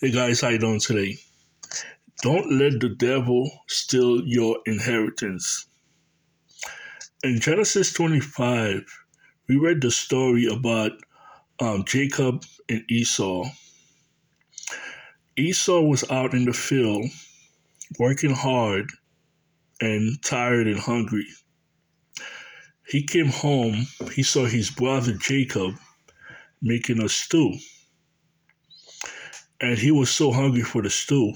Hey guys, how you doing today? Don't let the devil steal your inheritance. In Genesis 25, we read the story about um, Jacob and Esau. Esau was out in the field working hard and tired and hungry. He came home, he saw his brother Jacob making a stew. And he was so hungry for the stew.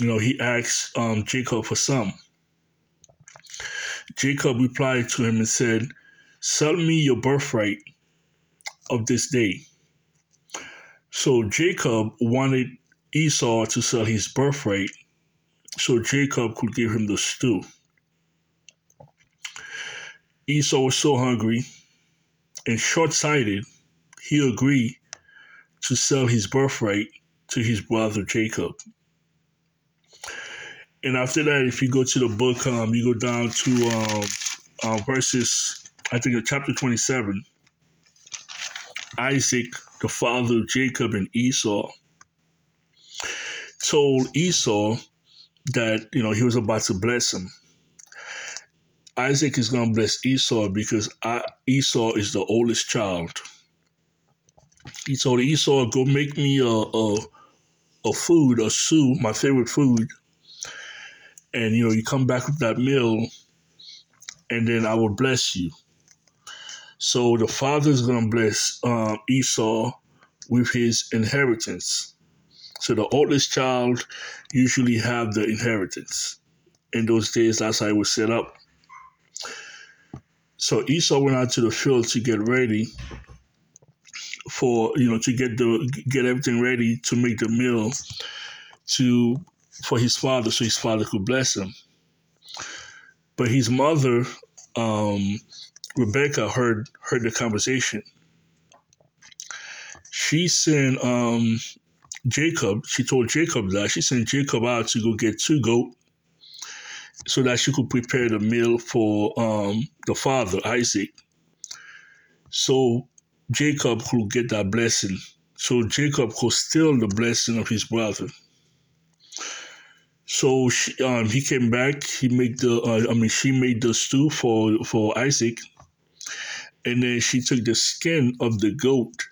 You know, he asked um, Jacob for some. Jacob replied to him and said, Sell me your birthright of this day. So Jacob wanted Esau to sell his birthright so Jacob could give him the stew. Esau was so hungry and short sighted, he agreed to sell his birthright to his brother Jacob. And after that, if you go to the book, um, you go down to uh, verses, I think, chapter 27. Isaac, the father of Jacob and Esau, told Esau that, you know, he was about to bless him. Isaac is going to bless Esau because I, Esau is the oldest child. He told Esau, go make me a, a, a food, a soup, my favorite food. And, you know, you come back with that meal and then I will bless you. So the father is going to bless um, Esau with his inheritance. So the oldest child usually have the inheritance. In those days, that's how it was set up. So Esau went out to the field to get ready for you know to get the get everything ready to make the meal to for his father so his father could bless him. But his mother, um, Rebecca, heard heard the conversation. She sent um, Jacob. She told Jacob that she sent Jacob out to go get two goat so that she could prepare the meal for um, the father Isaac. So Jacob could get that blessing. So Jacob could steal the blessing of his brother. So she, um, he came back. He made the. Uh, I mean, she made the stew for for Isaac, and then she took the skin of the goat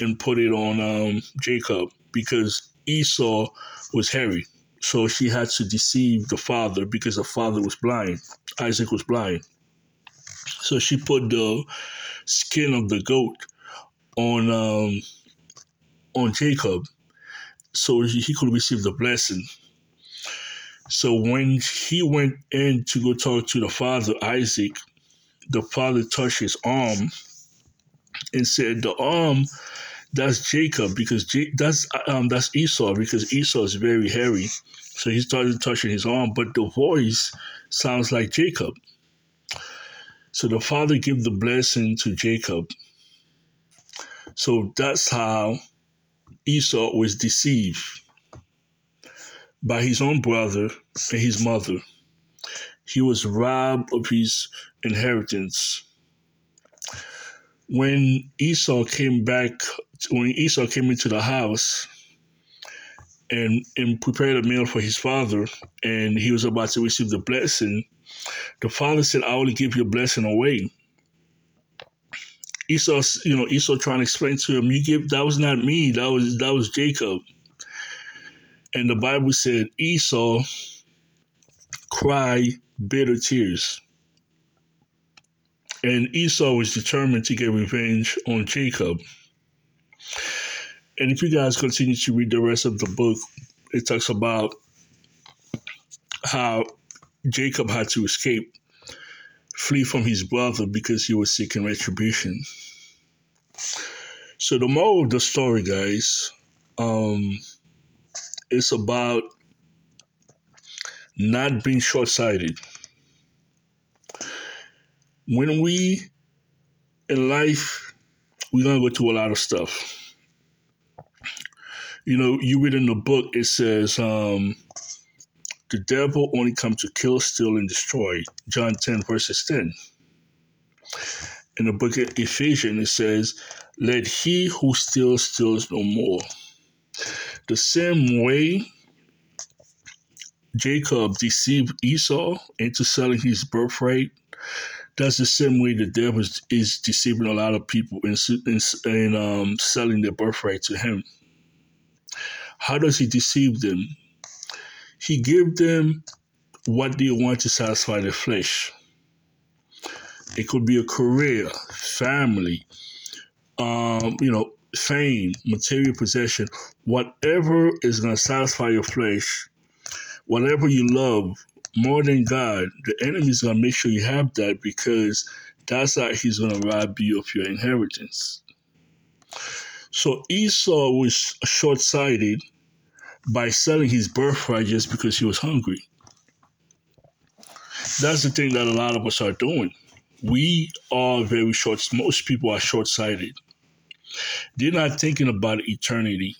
and put it on um, Jacob because Esau was hairy. So she had to deceive the father because the father was blind. Isaac was blind. So she put the skin of the goat on um, on Jacob, so he could receive the blessing. So when he went in to go talk to the father Isaac, the father touched his arm and said, "The arm." That's Jacob because J- that's um that's Esau because Esau is very hairy, so he started touching his arm, but the voice sounds like Jacob. So the father gave the blessing to Jacob, so that's how Esau was deceived by his own brother and his mother. He was robbed of his inheritance. When Esau came back, when Esau came into the house and, and prepared a meal for his father, and he was about to receive the blessing, the father said, I will give your blessing away. Esau, you know, Esau trying to explain to him, you give that was not me, that was that was Jacob. And the Bible said Esau cried bitter tears. And Esau was determined to get revenge on Jacob. And if you guys continue to read the rest of the book, it talks about how Jacob had to escape flee from his brother because he was seeking retribution. So the moral of the story, guys, um, is about not being short-sighted. When we in life, we're gonna go through a lot of stuff. You know, you read in the book it says, um, the devil only comes to kill, steal, and destroy. John 10, verses 10. In the book of Ephesians, it says, Let he who steals, steals no more. The same way Jacob deceived Esau into selling his birthright, that's the same way the devil is, is deceiving a lot of people in, in, in um, selling their birthright to him. How does he deceive them? He gives them what they want to satisfy their flesh. It could be a career, family, um, you know, fame, material possession, whatever is going to satisfy your flesh, whatever you love more than God, the enemy is going to make sure you have that because that's how he's going to rob you of your inheritance. So Esau was short sighted by selling his birthright just because he was hungry. That's the thing that a lot of us are doing. We are very short, most people are short sighted. They're not thinking about eternity.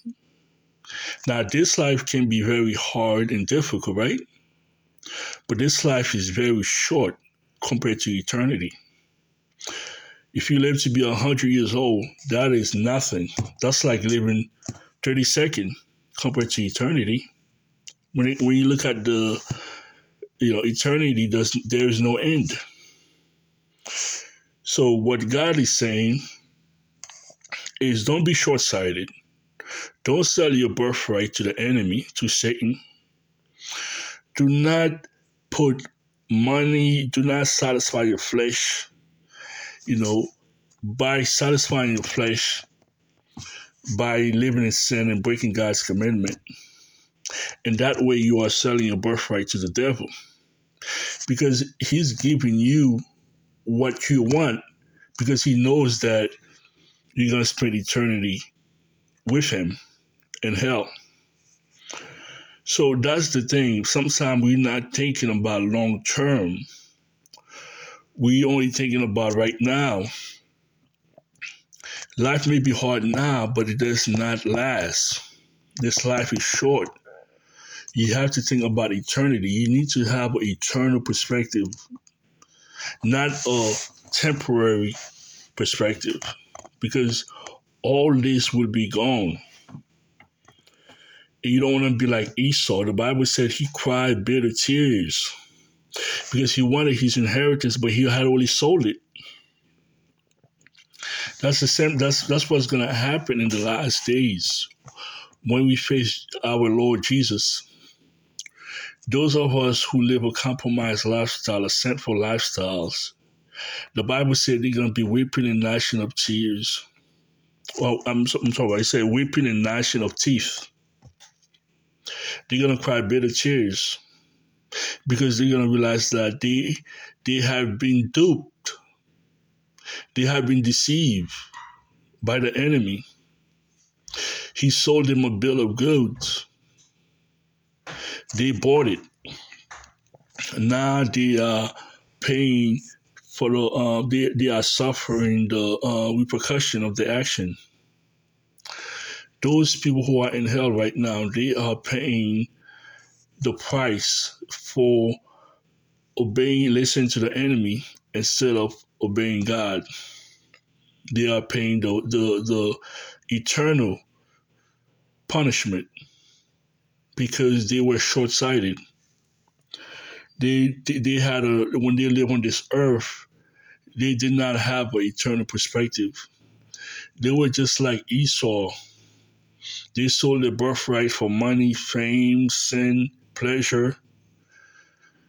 Now, this life can be very hard and difficult, right? But this life is very short compared to eternity. If you live to be 100 years old, that is nothing. That's like living 30 seconds compared to eternity. When, it, when you look at the, you know, eternity, does there is no end. So what God is saying is don't be short sighted. Don't sell your birthright to the enemy, to Satan. Do not put money, do not satisfy your flesh, you know, by satisfying your flesh, by living in sin and breaking God's commandment. And that way you are selling your birthright to the devil. Because he's giving you what you want because he knows that you're going to spend eternity with him in hell. So that's the thing. Sometimes we're not thinking about long term. We only thinking about right now. Life may be hard now, but it does not last. This life is short. You have to think about eternity. You need to have an eternal perspective, not a temporary perspective because all this will be gone. And you don't want to be like Esau. The Bible said he cried bitter tears because he wanted his inheritance, but he had already sold it. That's the same. That's that's what's going to happen in the last days when we face our Lord Jesus. Those of us who live a compromised lifestyle, a sinful lifestyles, the Bible said they're going to be weeping and gnashing of tears. Well, I'm, I'm sorry, I said weeping and gnashing of teeth. They're going to cry bitter tears because they're going to realize that they, they have been duped. They have been deceived by the enemy. He sold them a bill of goods. They bought it. Now they are paying for the uh, they, they are suffering the uh, repercussion of the action. Those people who are in hell right now, they are paying the price for obeying, listening to the enemy instead of obeying God. They are paying the the, the eternal punishment because they were short sighted they, they had a when they live on this earth, they did not have an eternal perspective. They were just like Esau. They sold their birthright for money, fame, sin, pleasure.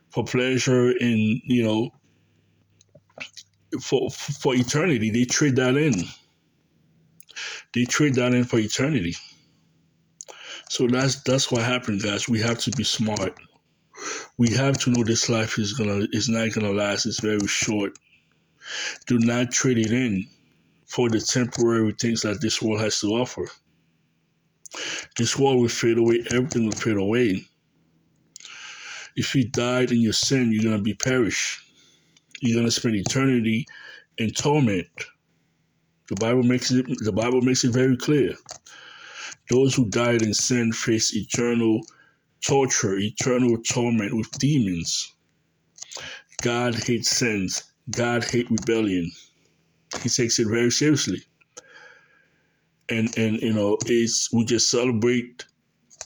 For pleasure and you know, for for eternity, they trade that in. They trade that in for eternity. So that's that's what happened, guys. We have to be smart we have to know this life is gonna is not gonna last. It's very short. Do not trade it in for the temporary things that this world has to offer. This world will fade away. Everything will fade away. If you died in your sin, you're gonna be perished. You're gonna spend eternity in torment. The Bible makes it. The Bible makes it very clear. Those who died in sin face eternal torture, eternal torment with demons. God hates sins. God hates rebellion. He takes it very seriously. And and you know, it's we just celebrate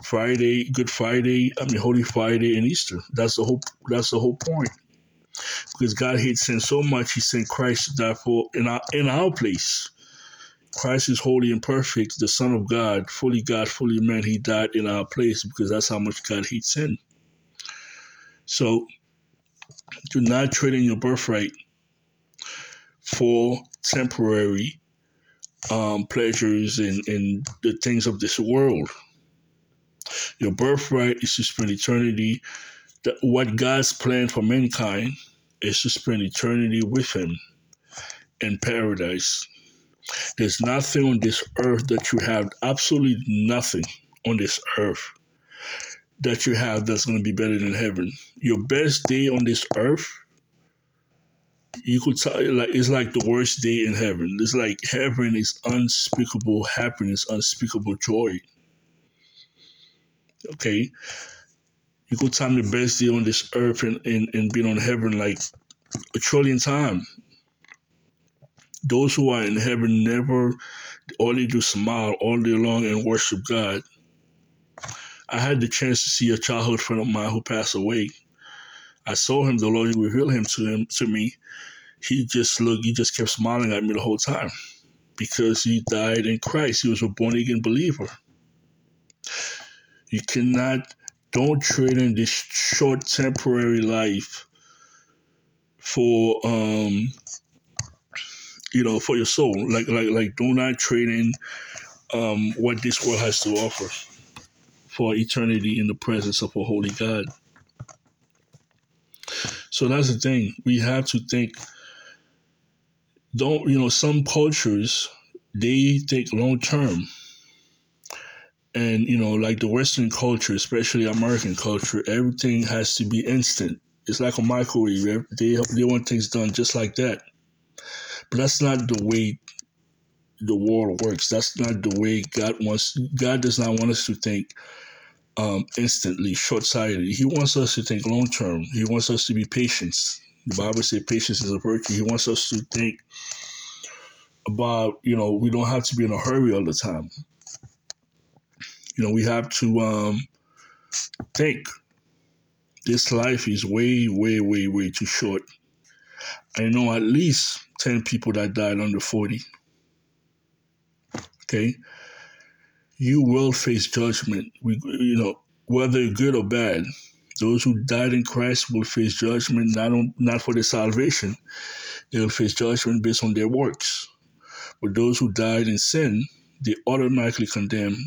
Friday, Good Friday, I mean Holy Friday and Easter. That's the whole that's the whole point. Because God hates sin so much he sent Christ to die for in our in our place. Christ is holy and perfect, the Son of God, fully God, fully man. He died in our place because that's how much God hates sin. So do not trade in your birthright for temporary um, pleasures and, and the things of this world. Your birthright is to spend eternity. That what God's plan for mankind is to spend eternity with Him in paradise. There's nothing on this earth that you have, absolutely nothing on this earth that you have that's going to be better than heaven. Your best day on this earth, you could tell like it's like the worst day in heaven. It's like heaven is unspeakable happiness, unspeakable joy. Okay, you could time the best day on this earth and, and, and being on heaven like a trillion time. Those who are in heaven never, they do smile all day long and worship God. I had the chance to see a childhood friend of mine who passed away. I saw him, the Lord revealed him to him to me. He just looked, he just kept smiling at me the whole time because he died in Christ. He was a born again believer. You cannot, don't trade in this short temporary life for um you know for your soul. Like like like do not trade in um what this world has to offer for eternity in the presence of a holy god. So that's the thing. We have to think don't you know some cultures they think long term and you know like the western culture especially american culture everything has to be instant. It's like a microwave. They they want things done just like that. But that's not the way the world works. That's not the way god wants god does not want us to think um, instantly short-sighted he wants us to think long term he wants us to be patient. The bible says patience is a virtue. He wants us to think about you know we don't have to be in a hurry all the time you know we have to um, think. This life is way way way way too short. I know at least 10 people that died under 40 okay? You will face judgment. We you know whether good or bad those who died in christ will face judgment not on not for their salvation. They will face judgment based on their works. But those who died in sin they automatically condemned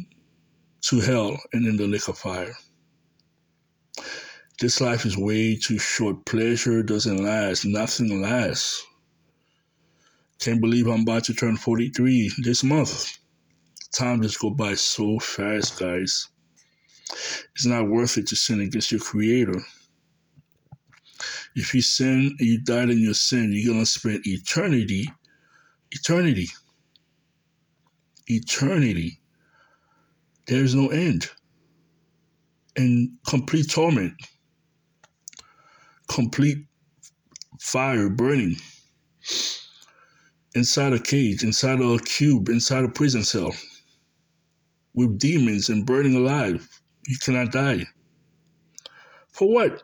to hell and in the lake of fire. This life is way too short. Pleasure doesn't last. Nothing lasts. Can't believe i'm about to turn 43 this month. Time just go by so fast guys. It's not worth it to sin against your creator. If you sin you died in your sin you're gonna spend eternity eternity eternity there's no end. In complete torment. Complete fire burning. Inside a cage inside a cube inside a prison cell. With demons and burning alive. You cannot die. For what?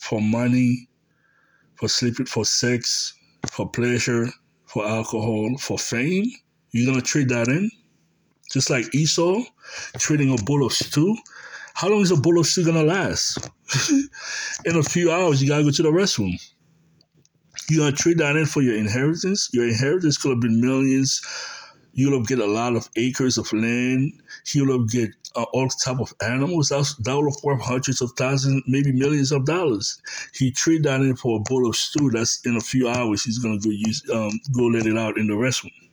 For money for sleeping for sex for pleasure for alcohol for fame? You're gonna trade that in just like esau trading a bowl of stew. How long is a bowl of stew gonna last? In a few hours you gotta go to the restroom. You gotta trade that in for your inheritance. Your inheritance could have been millions. You'll have get a lot of acres of land. You'll have get uh, all type of animals. That's, that will have worth hundreds of thousands maybe millions of dollars. He trade that in for a bowl of stew that's in a few hours he's gonna go use um, go let it out in the restroom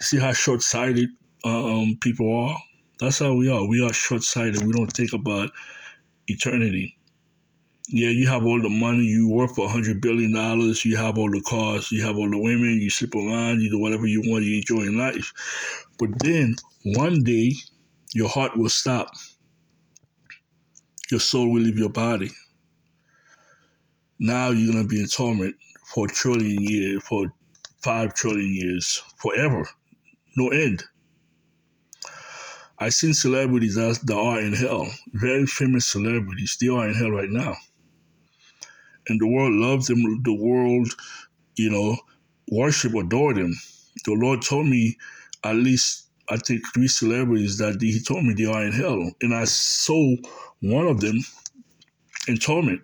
see how short-sighted uh, um, people are? That's how we are. We are short-sighted. We don't think about eternity. Yeah, you have all the money, you work for hundred billion dollars, you have all the cars, you have all the women, you sleep around, you do whatever you want, you enjoy life. But then one day your heart will stop. Your soul will leave your body. Now you're gonna be in torment for a trillion years, for five trillion years, forever. No end. I've seen celebrities that, that are in hell, very famous celebrities. They are in hell right now, and the world loves them. The world, you know, worship, adore them. The Lord told me at least I think three celebrities that He told me they are in hell, and I saw one of them in torment.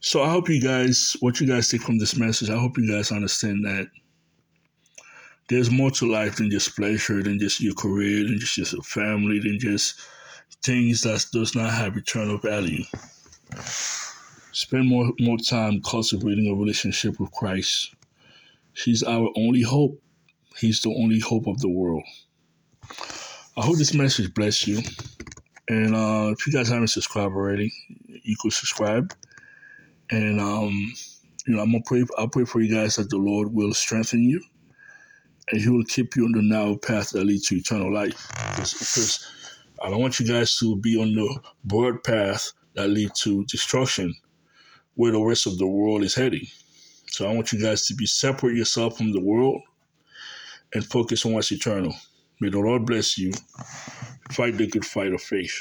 So I hope you guys, what you guys take from this message, I hope you guys understand that there's more to life than just pleasure, than just your career, than just, a family, than just things that does not have eternal value. Spend more more time cultivating a relationship with Christ. He's our only hope. He's the only hope of the world. I hope this message bless you. And uh, if you guys haven't subscribed already, you could subscribe. And um, you know, I'm gonna pray. I'll pray for you guys that the Lord will strengthen you, and He will keep you on the narrow path that leads to eternal life. Because I don't want you guys to be on the broad path that leads to destruction, where the rest of the world is heading. So I want you guys to be separate yourself from the world and focus on what's eternal. May the Lord bless you. Fight the good fight of faith.